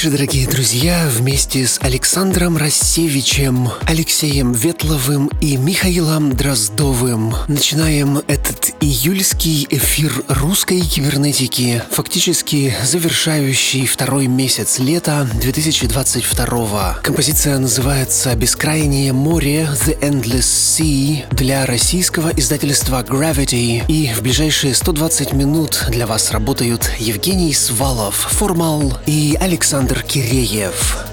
Вечер, дорогие друзья! Вместе с Александром Рассевичем, Алексеем Ветловым и Михаилом Дроздовым начинаем этот июльский эфир русской кибернетики, фактически завершающий второй месяц лета 2022. Композиция называется «Бескрайнее море» The Endless Sea для российского издательства Gravity. И в ближайшие 120 минут для вас работают Евгений Свалов, Формал и Александр Киреев.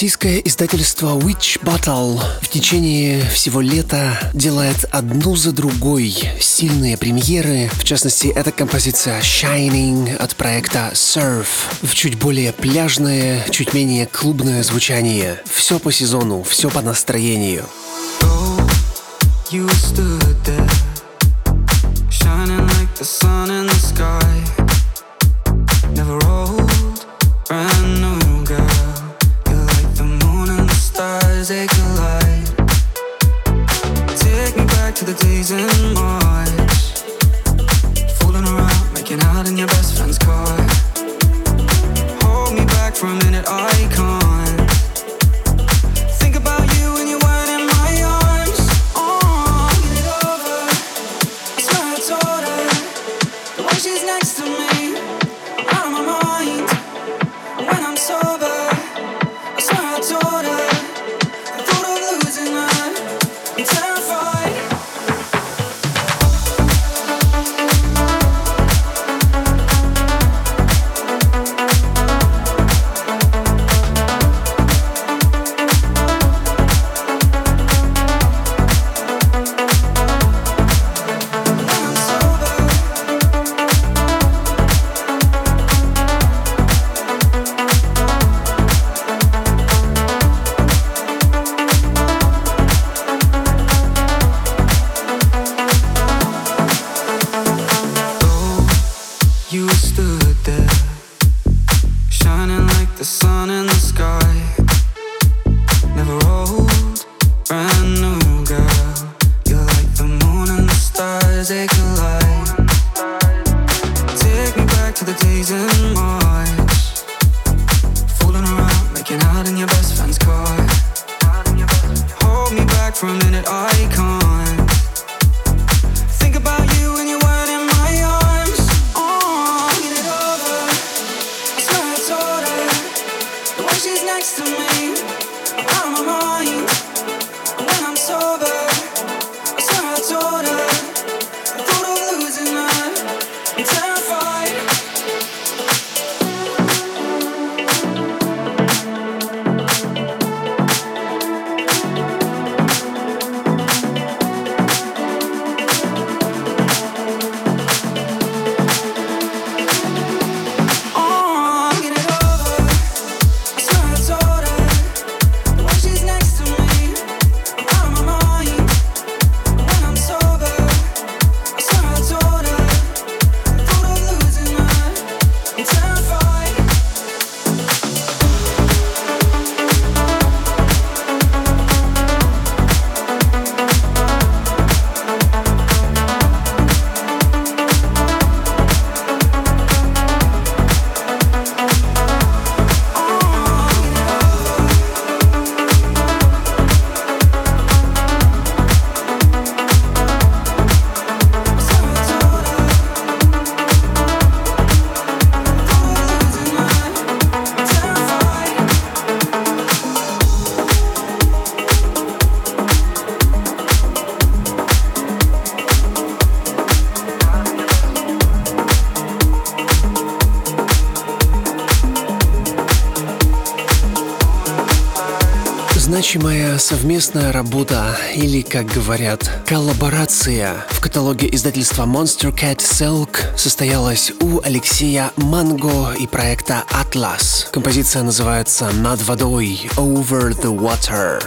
Российское издательство Witch Battle в течение всего лета делает одну за другой сильные премьеры. В частности, эта композиция Shining от проекта Surf в чуть более пляжное, чуть менее клубное звучание. Все по сезону, все по настроению. Oh, you stood there, совместная работа или, как говорят, коллаборация в каталоге издательства Monster Cat Silk состоялась у Алексея Манго и проекта Atlas. Композиция называется «Над водой» — «Over the Water».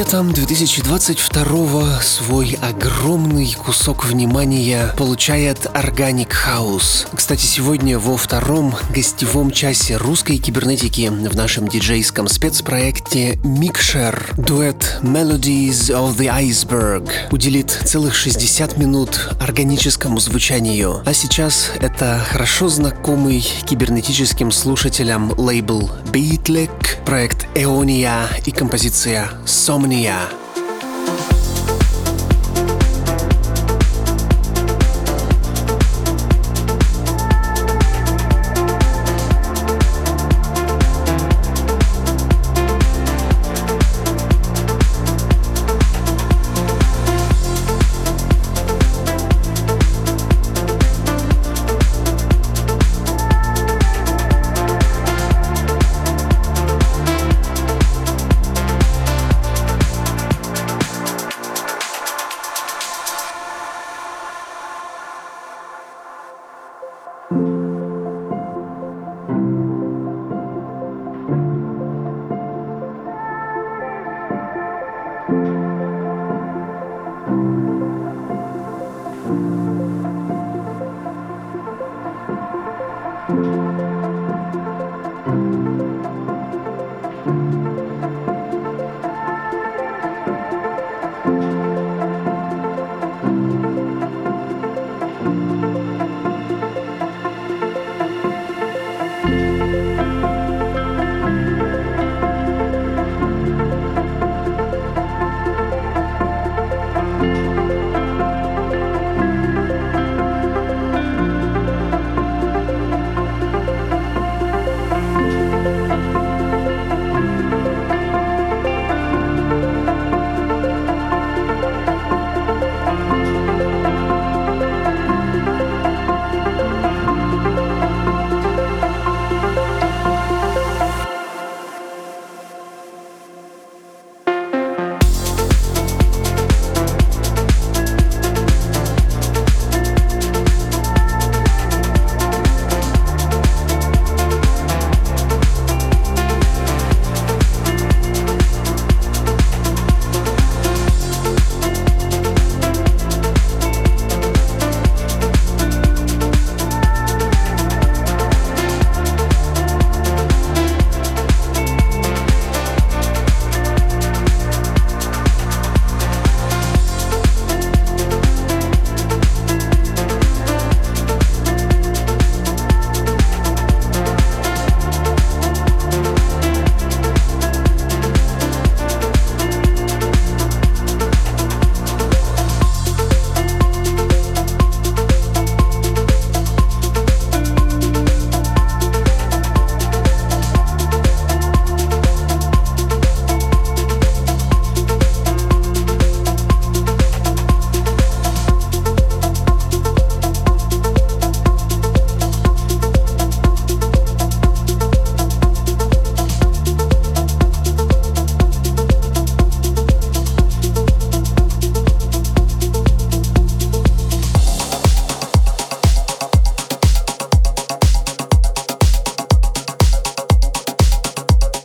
Летом 2022 свой огромный кусок внимания получает Organic House. Кстати, сегодня во втором гостевом часе русской кибернетики в нашем диджейском спецпроекте Mixer дуэт Melodies of the Iceberg уделит целых 60 минут органическому звучанию. А сейчас это хорошо знакомый кибернетическим слушателям лейбл Beatlick, проект Eonia и композиция Insomnia.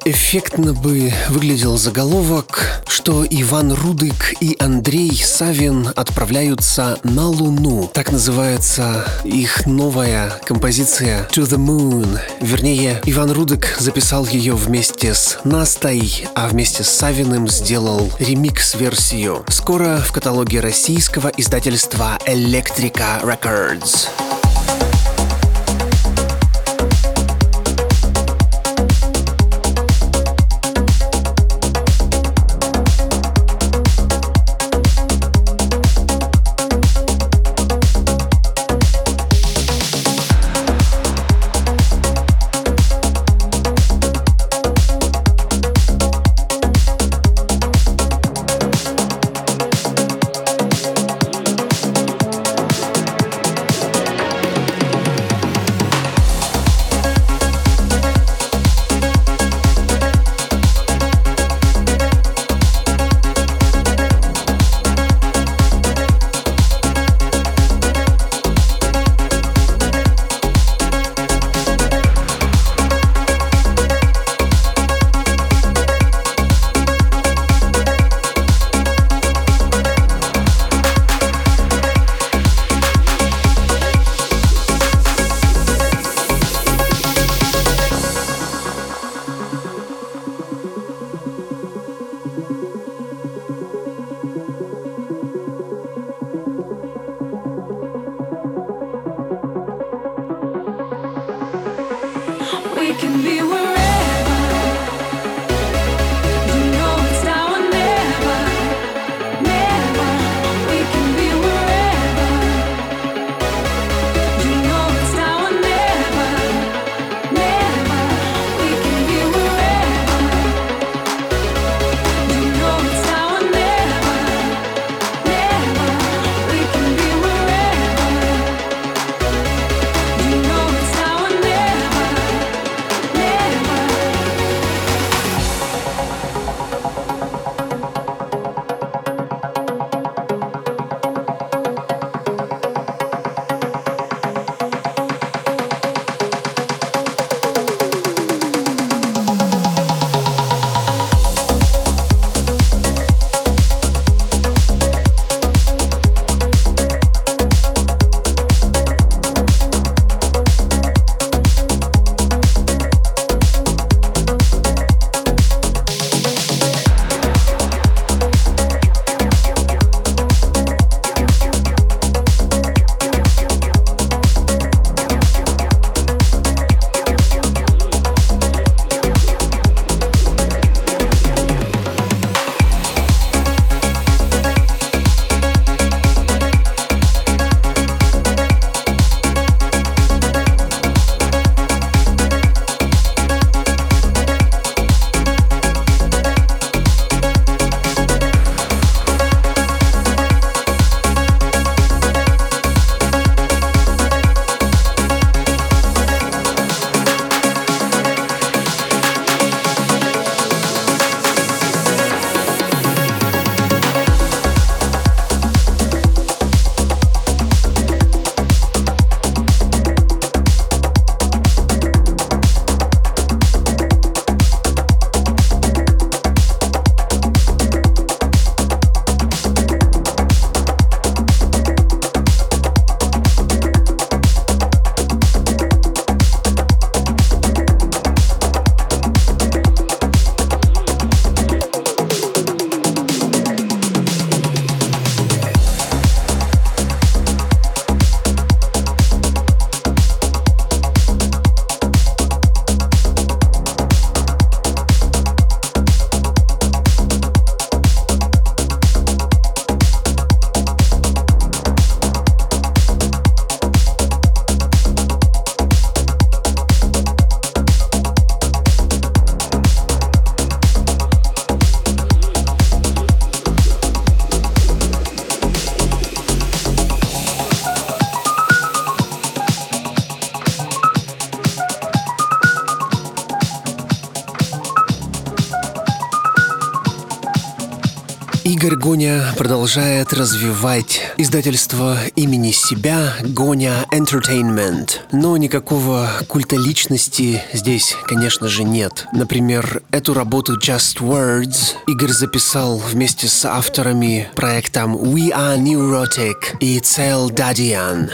Эффектно бы выглядел заголовок, что Иван Рудык и Андрей Савин отправляются на Луну. Так называется их новая композиция To the Moon. Вернее, Иван Рудык записал ее вместе с Настой, а вместе с Савиным сделал ремикс-версию. Скоро в каталоге российского издательства Electrica Records. Гоня продолжает развивать издательство имени себя Гоня Entertainment. Но никакого культа личности здесь, конечно же, нет. Например, эту работу Just Words Игорь записал вместе с авторами проектом We Are Neurotic и Цел Дадиан.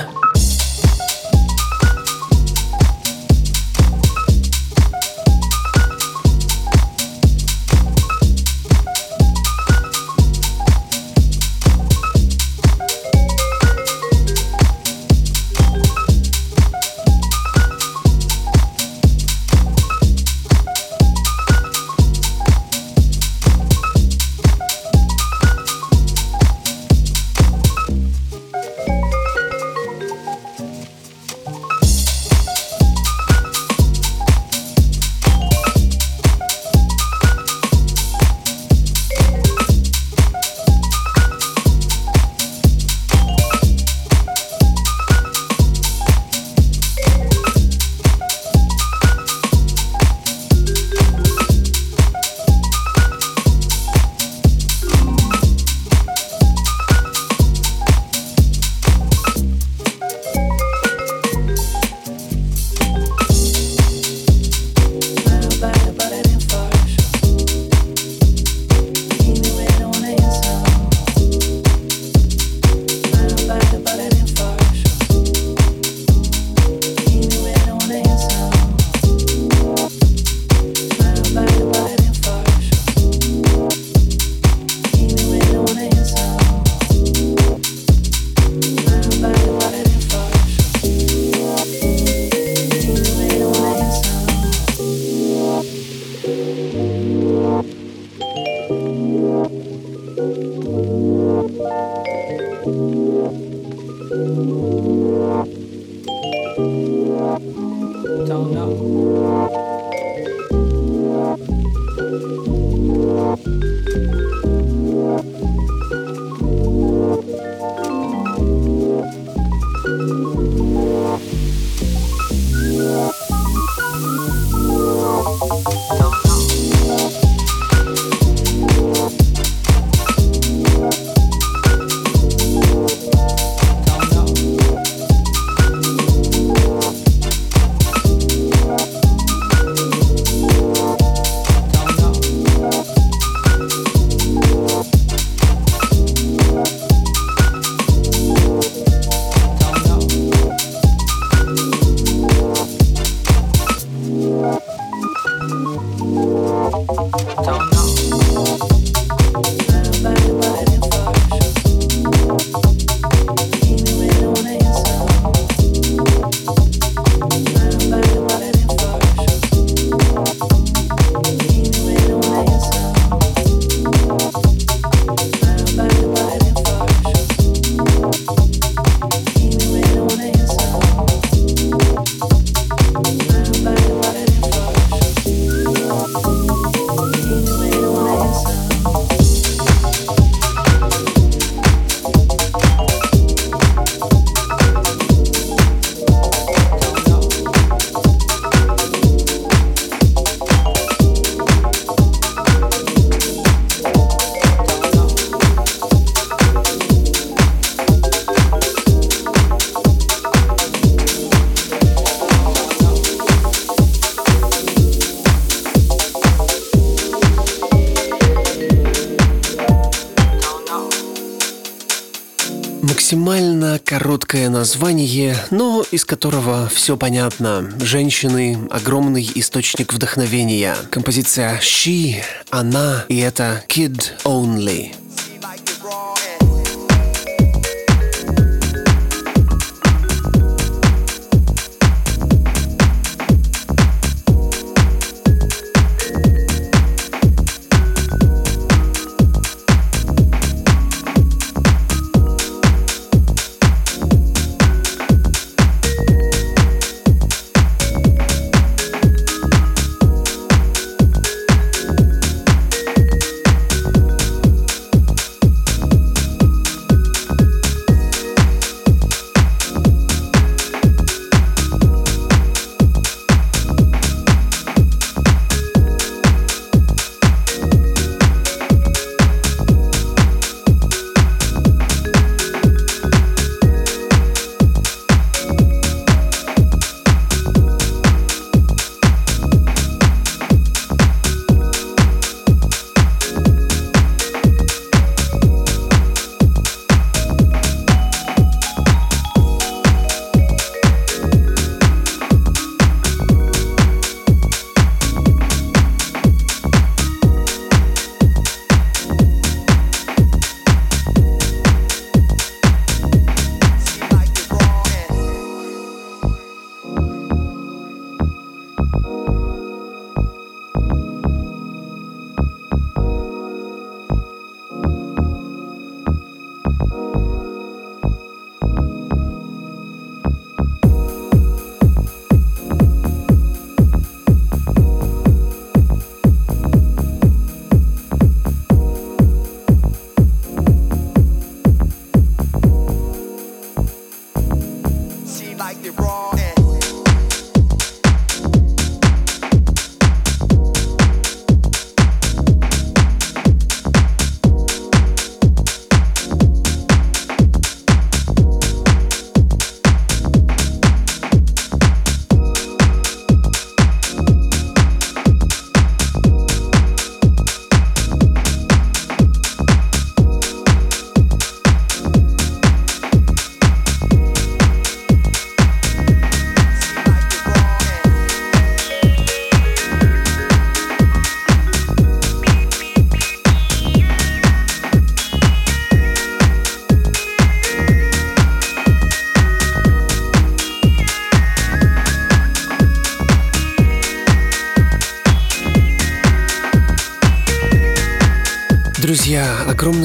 Название, но из которого все понятно. Женщины — огромный источник вдохновения. Композиция «She», «Она» и это «Kid Only».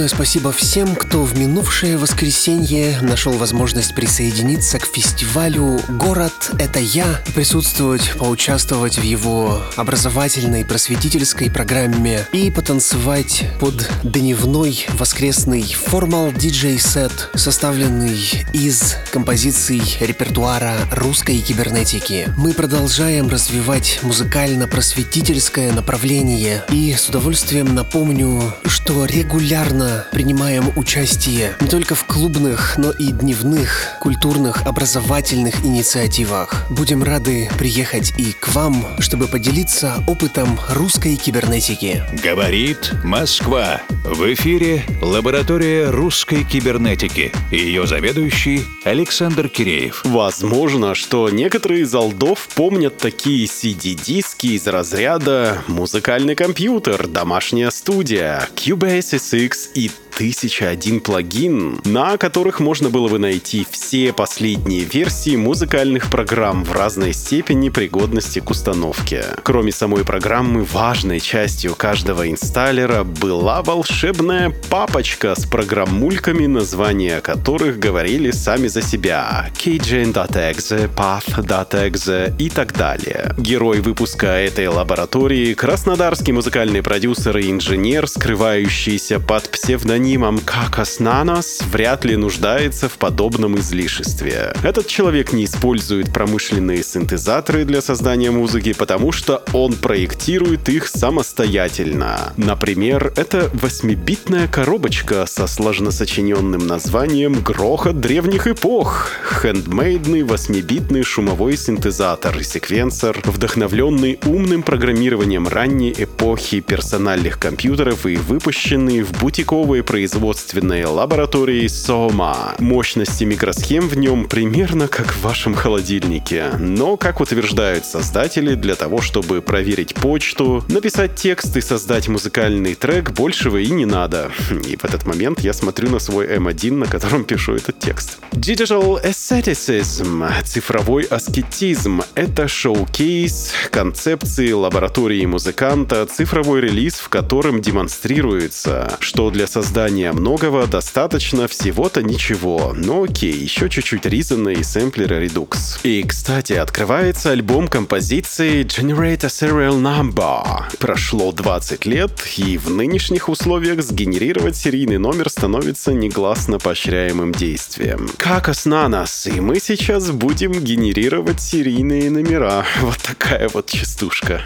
Огромное спасибо всем, кто в минувшее воскресенье нашел возможность присоединиться к фестивалю «Город — это я», присутствовать, поучаствовать в его образовательной, просветительской программе и потанцевать под дневной воскресный формал диджей-сет, составленный из композиций репертуара русской кибернетики. Мы продолжаем развивать музыкально-просветительское направление и с удовольствием напомню, что регулярно принимаем участие не только в клубных, но и дневных, культурных, образовательных инициативах. Будем рады приехать и к вам, чтобы поделиться опытом русской кибернетики. Говорит Москва. В эфире лаборатория русской кибернетики. Ее заведующий Александр Киреев. Возможно, что некоторые из алдов помнят такие CD-диски из разряда «Музыкальный компьютер», «Домашняя студия», Cubase SX и beat 1001 плагин, на которых можно было бы найти все последние версии музыкальных программ в разной степени пригодности к установке. Кроме самой программы, важной частью каждого инсталлера была волшебная папочка с программульками, названия которых говорили сами за себя. Keygen.exe, Path.exe и так далее. Герой выпуска этой лаборатории — краснодарский музыкальный продюсер и инженер, скрывающийся под псевдонимом псевдонимом Какас Нанос вряд ли нуждается в подобном излишестве. Этот человек не использует промышленные синтезаторы для создания музыки, потому что он проектирует их самостоятельно. Например, это 8-битная коробочка со сложно сочиненным названием «Грохот древних эпох». Хендмейдный 8-битный шумовой синтезатор и секвенсор, вдохновленный умным программированием ранней эпохи персональных компьютеров и выпущенный в бутиковые производственной лаборатории Сома. Мощности микросхем в нем примерно как в вашем холодильнике. Но, как утверждают создатели, для того, чтобы проверить почту, написать текст и создать музыкальный трек, большего и не надо. И в этот момент я смотрю на свой M1, на котором пишу этот текст. Digital Asceticism, цифровой аскетизм — это шоу-кейс концепции лаборатории музыканта, цифровой релиз, в котором демонстрируется, что для создания создания многого достаточно всего-то ничего. Но окей, еще чуть-чуть Reason и сэмплера Redux. И, кстати, открывается альбом композиции Generate a Serial Number. Прошло 20 лет, и в нынешних условиях сгенерировать серийный номер становится негласно поощряемым действием. Как Наnas, и мы сейчас будем генерировать серийные номера. Вот такая вот частушка.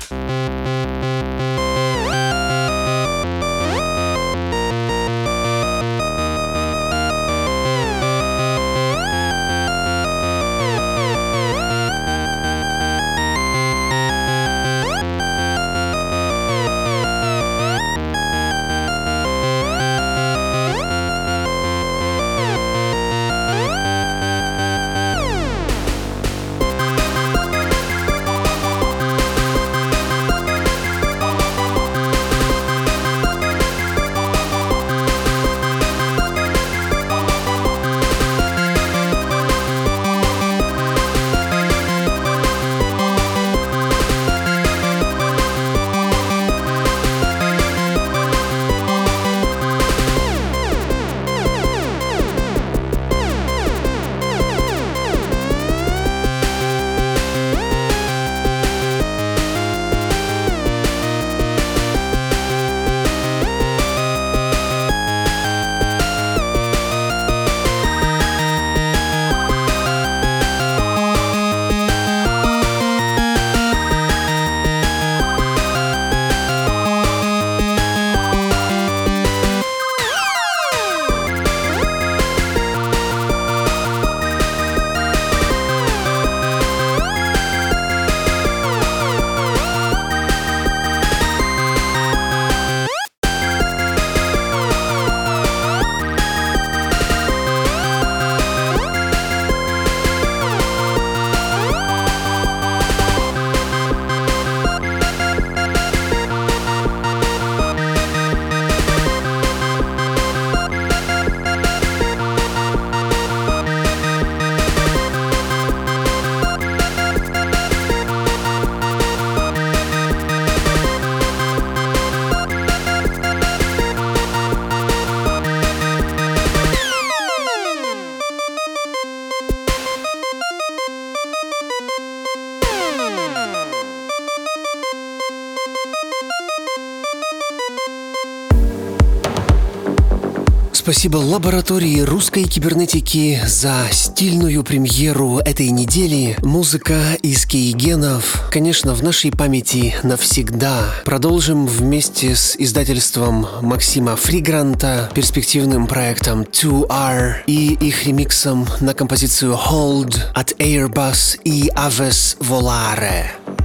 Спасибо лаборатории русской кибернетики за стильную премьеру этой недели. Музыка из кейгенов, конечно, в нашей памяти навсегда. Продолжим вместе с издательством Максима Фригранта, перспективным проектом 2R и их ремиксом на композицию Hold от Airbus и Aves Volare.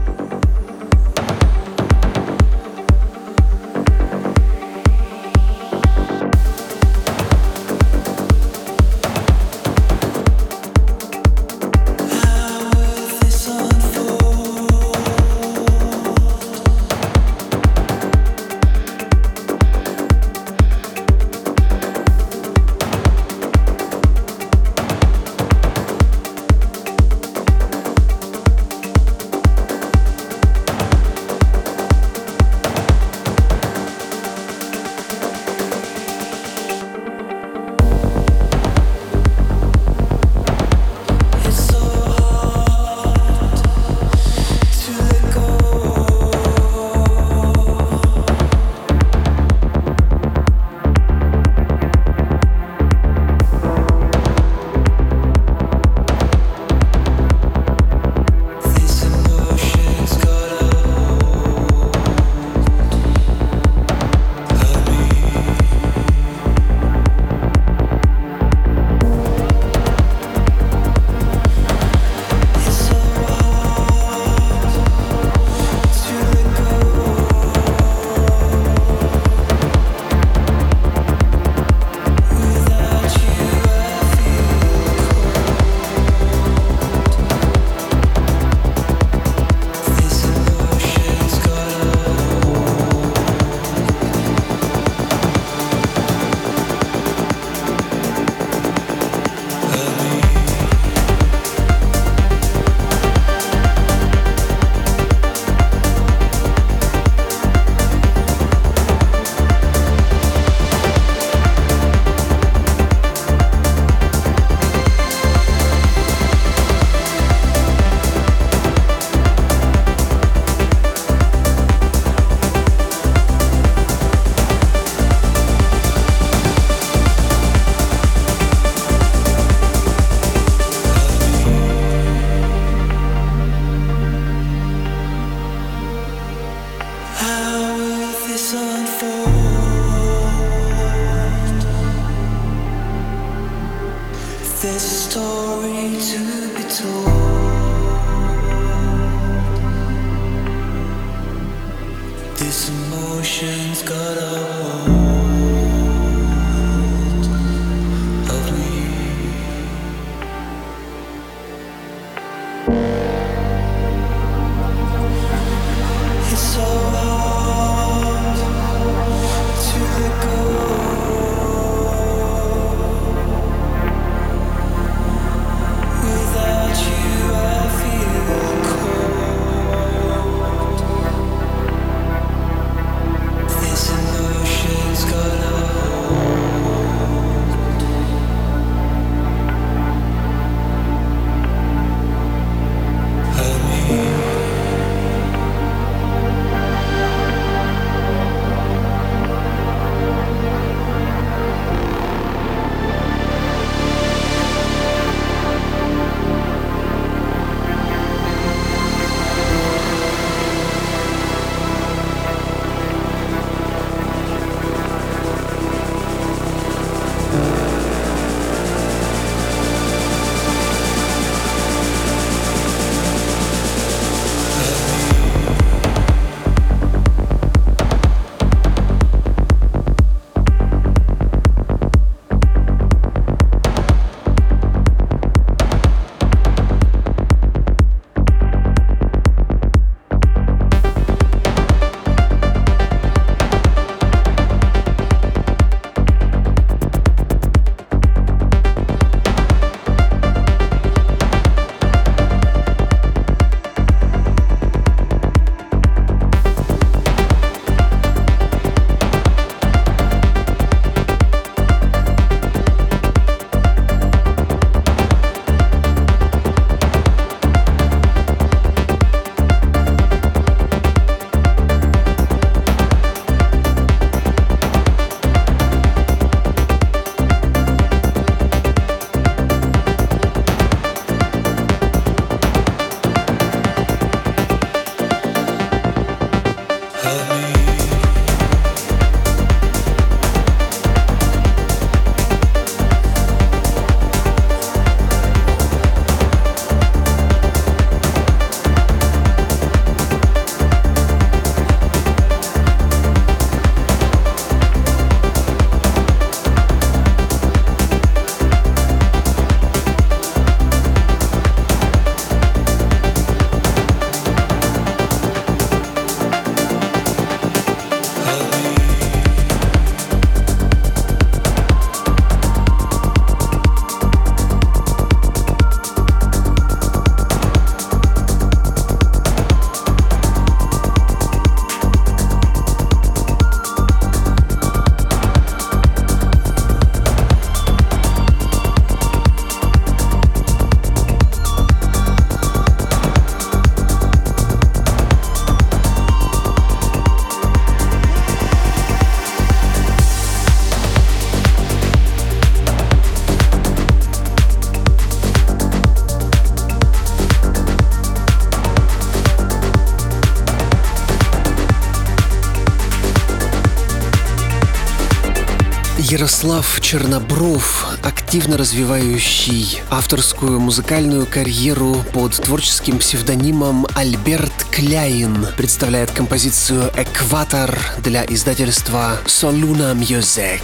Ярослав Чернобров, активно развивающий авторскую музыкальную карьеру под творческим псевдонимом Альберт Кляйн, представляет композицию «Экватор» для издательства Soluna Music.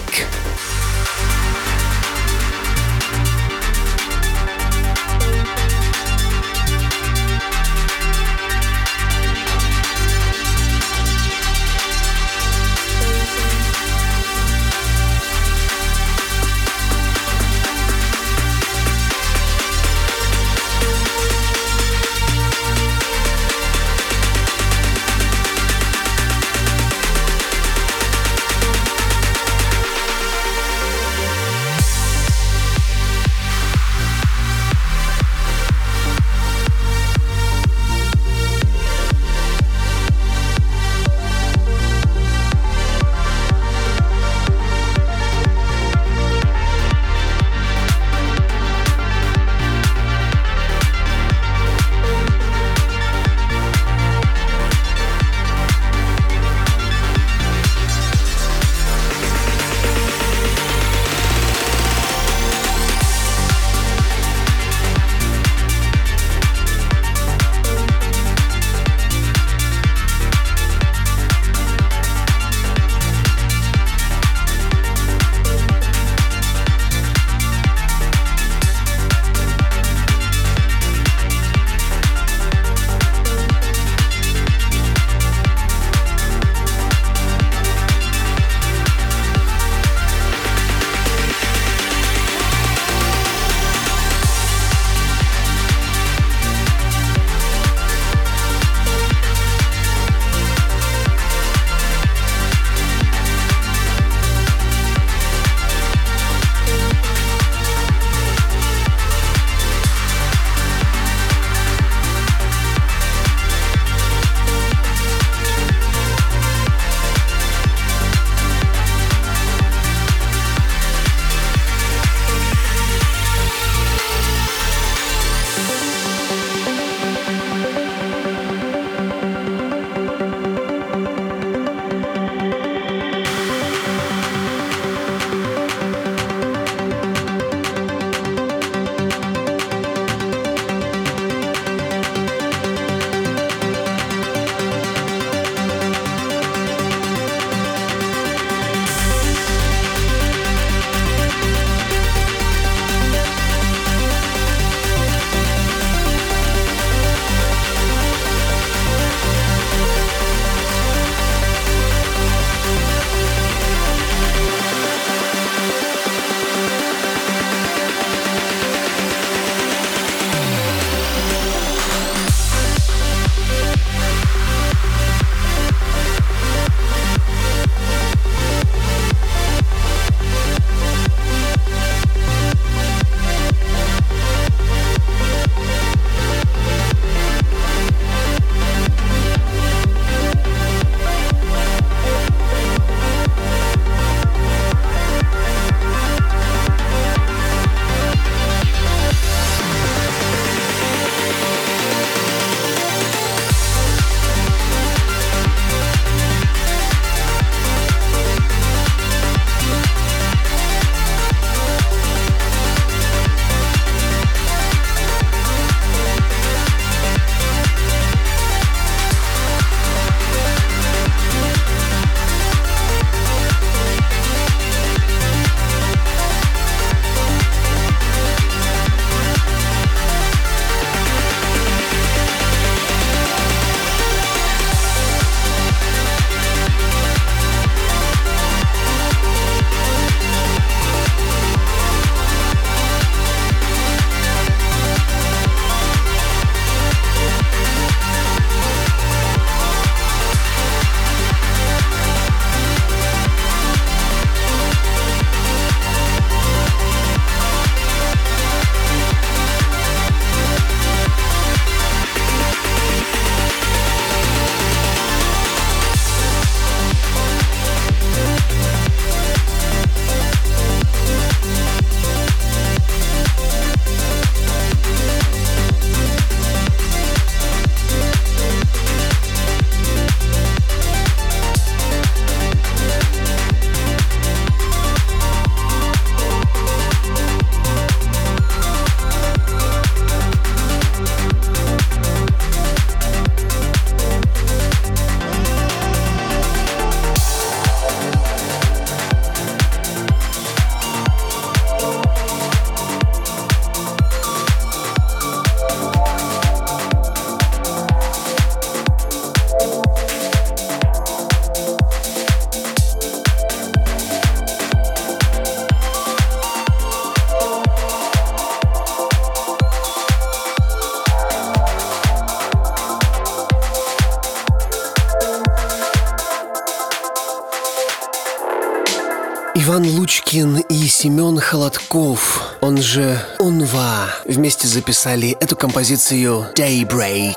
Холодков, он же Унва, вместе записали эту композицию Daybreak.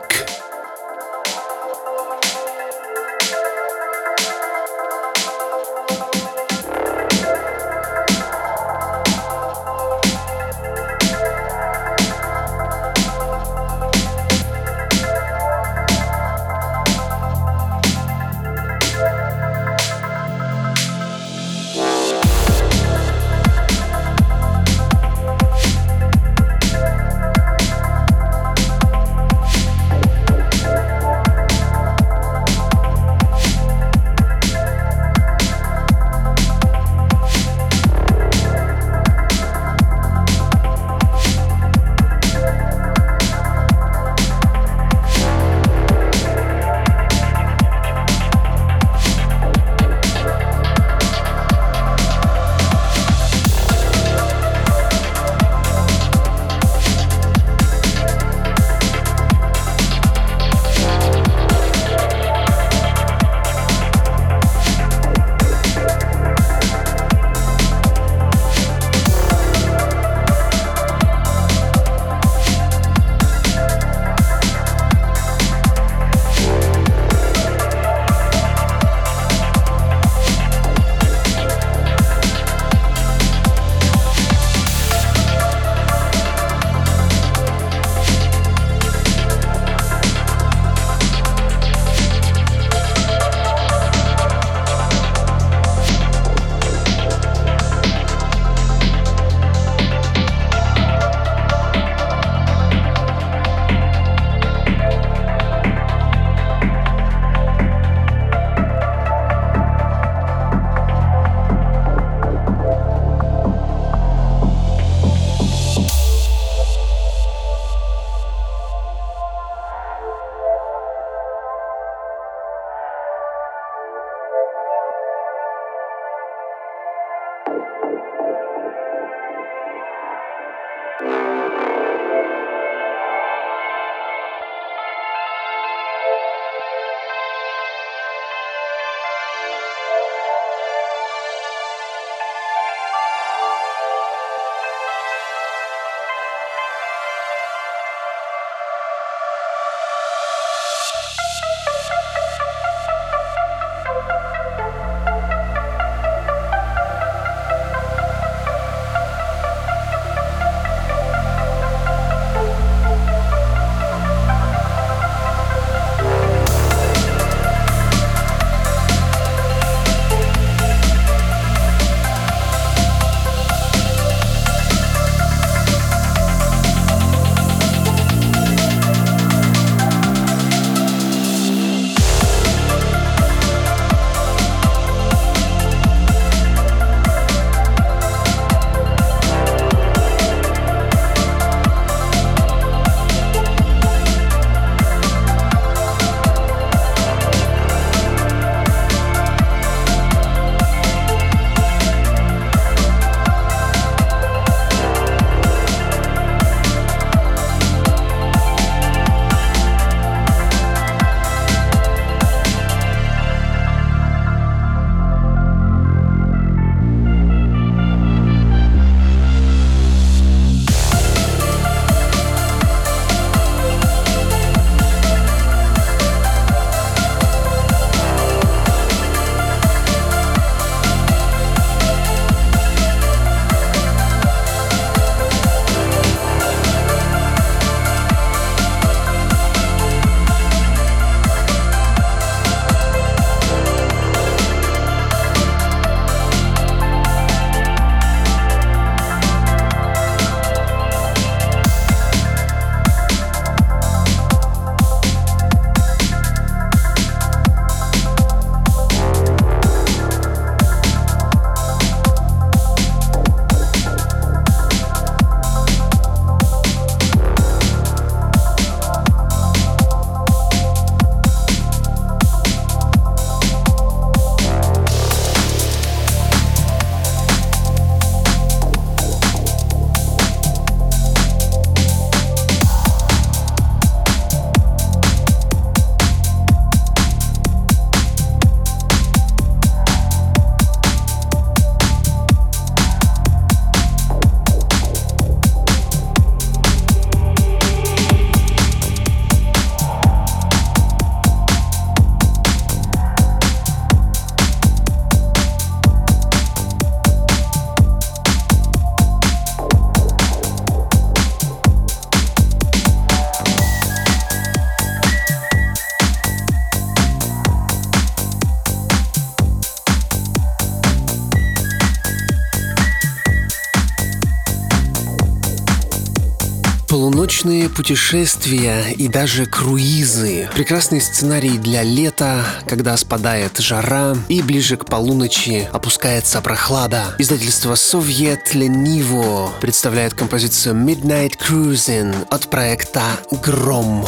Полуночные путешествия и даже круизы. Прекрасный сценарий для лета, когда спадает жара и ближе к полуночи опускается прохлада. Издательство Совет Лениво представляет композицию Midnight Cruising от проекта Гром.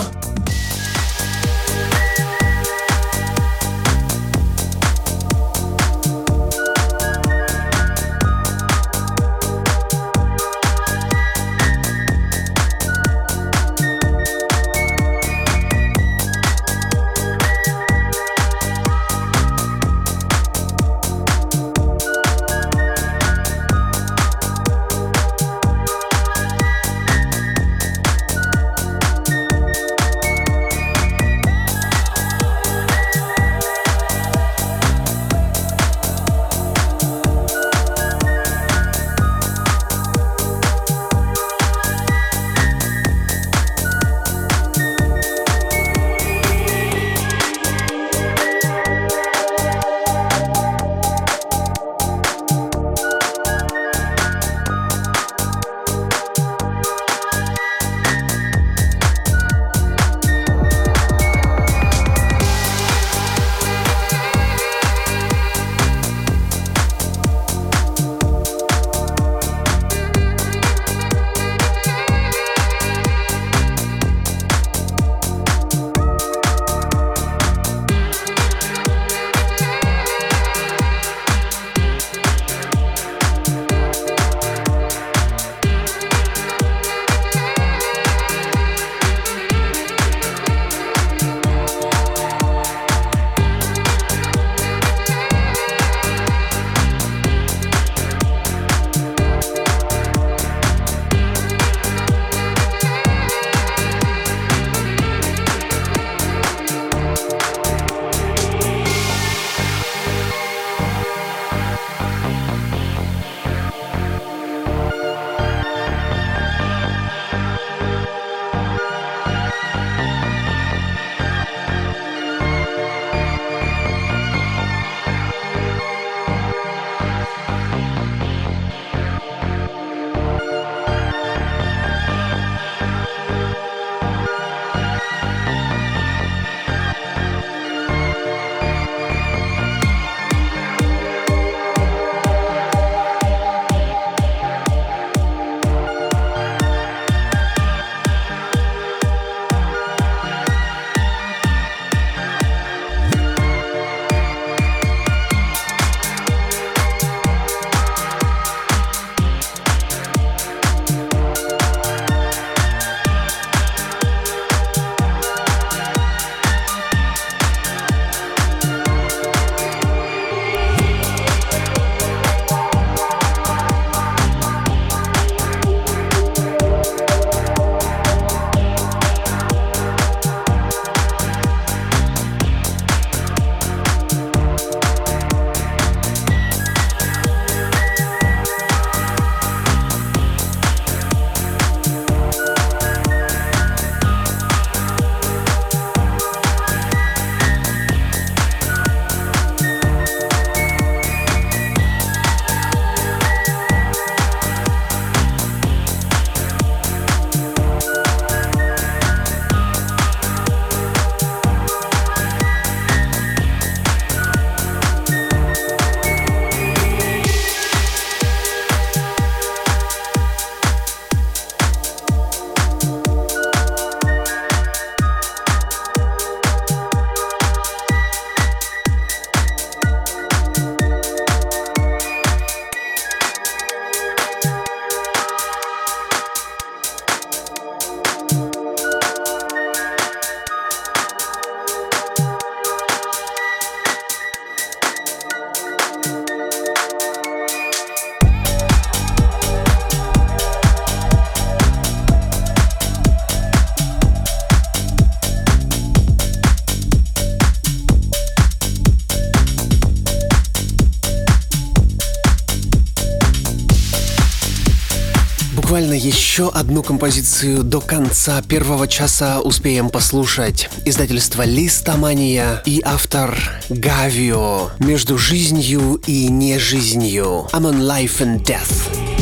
Еще одну композицию до конца первого часа успеем послушать. Издательство Листомания и автор Гавио «Между жизнью и нежизнью» I'm on life and death.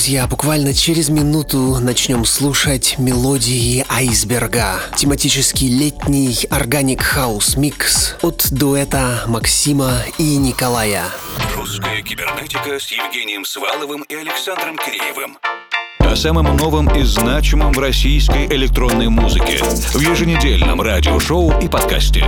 Друзья, буквально через минуту начнем слушать мелодии айсберга. Тематический летний органик хаус микс от дуэта Максима и Николая. Русская кибернетика с Евгением Сваловым и Александром Киреевым. О самом новом и значимом в российской электронной музыке в еженедельном радиошоу и подкасте.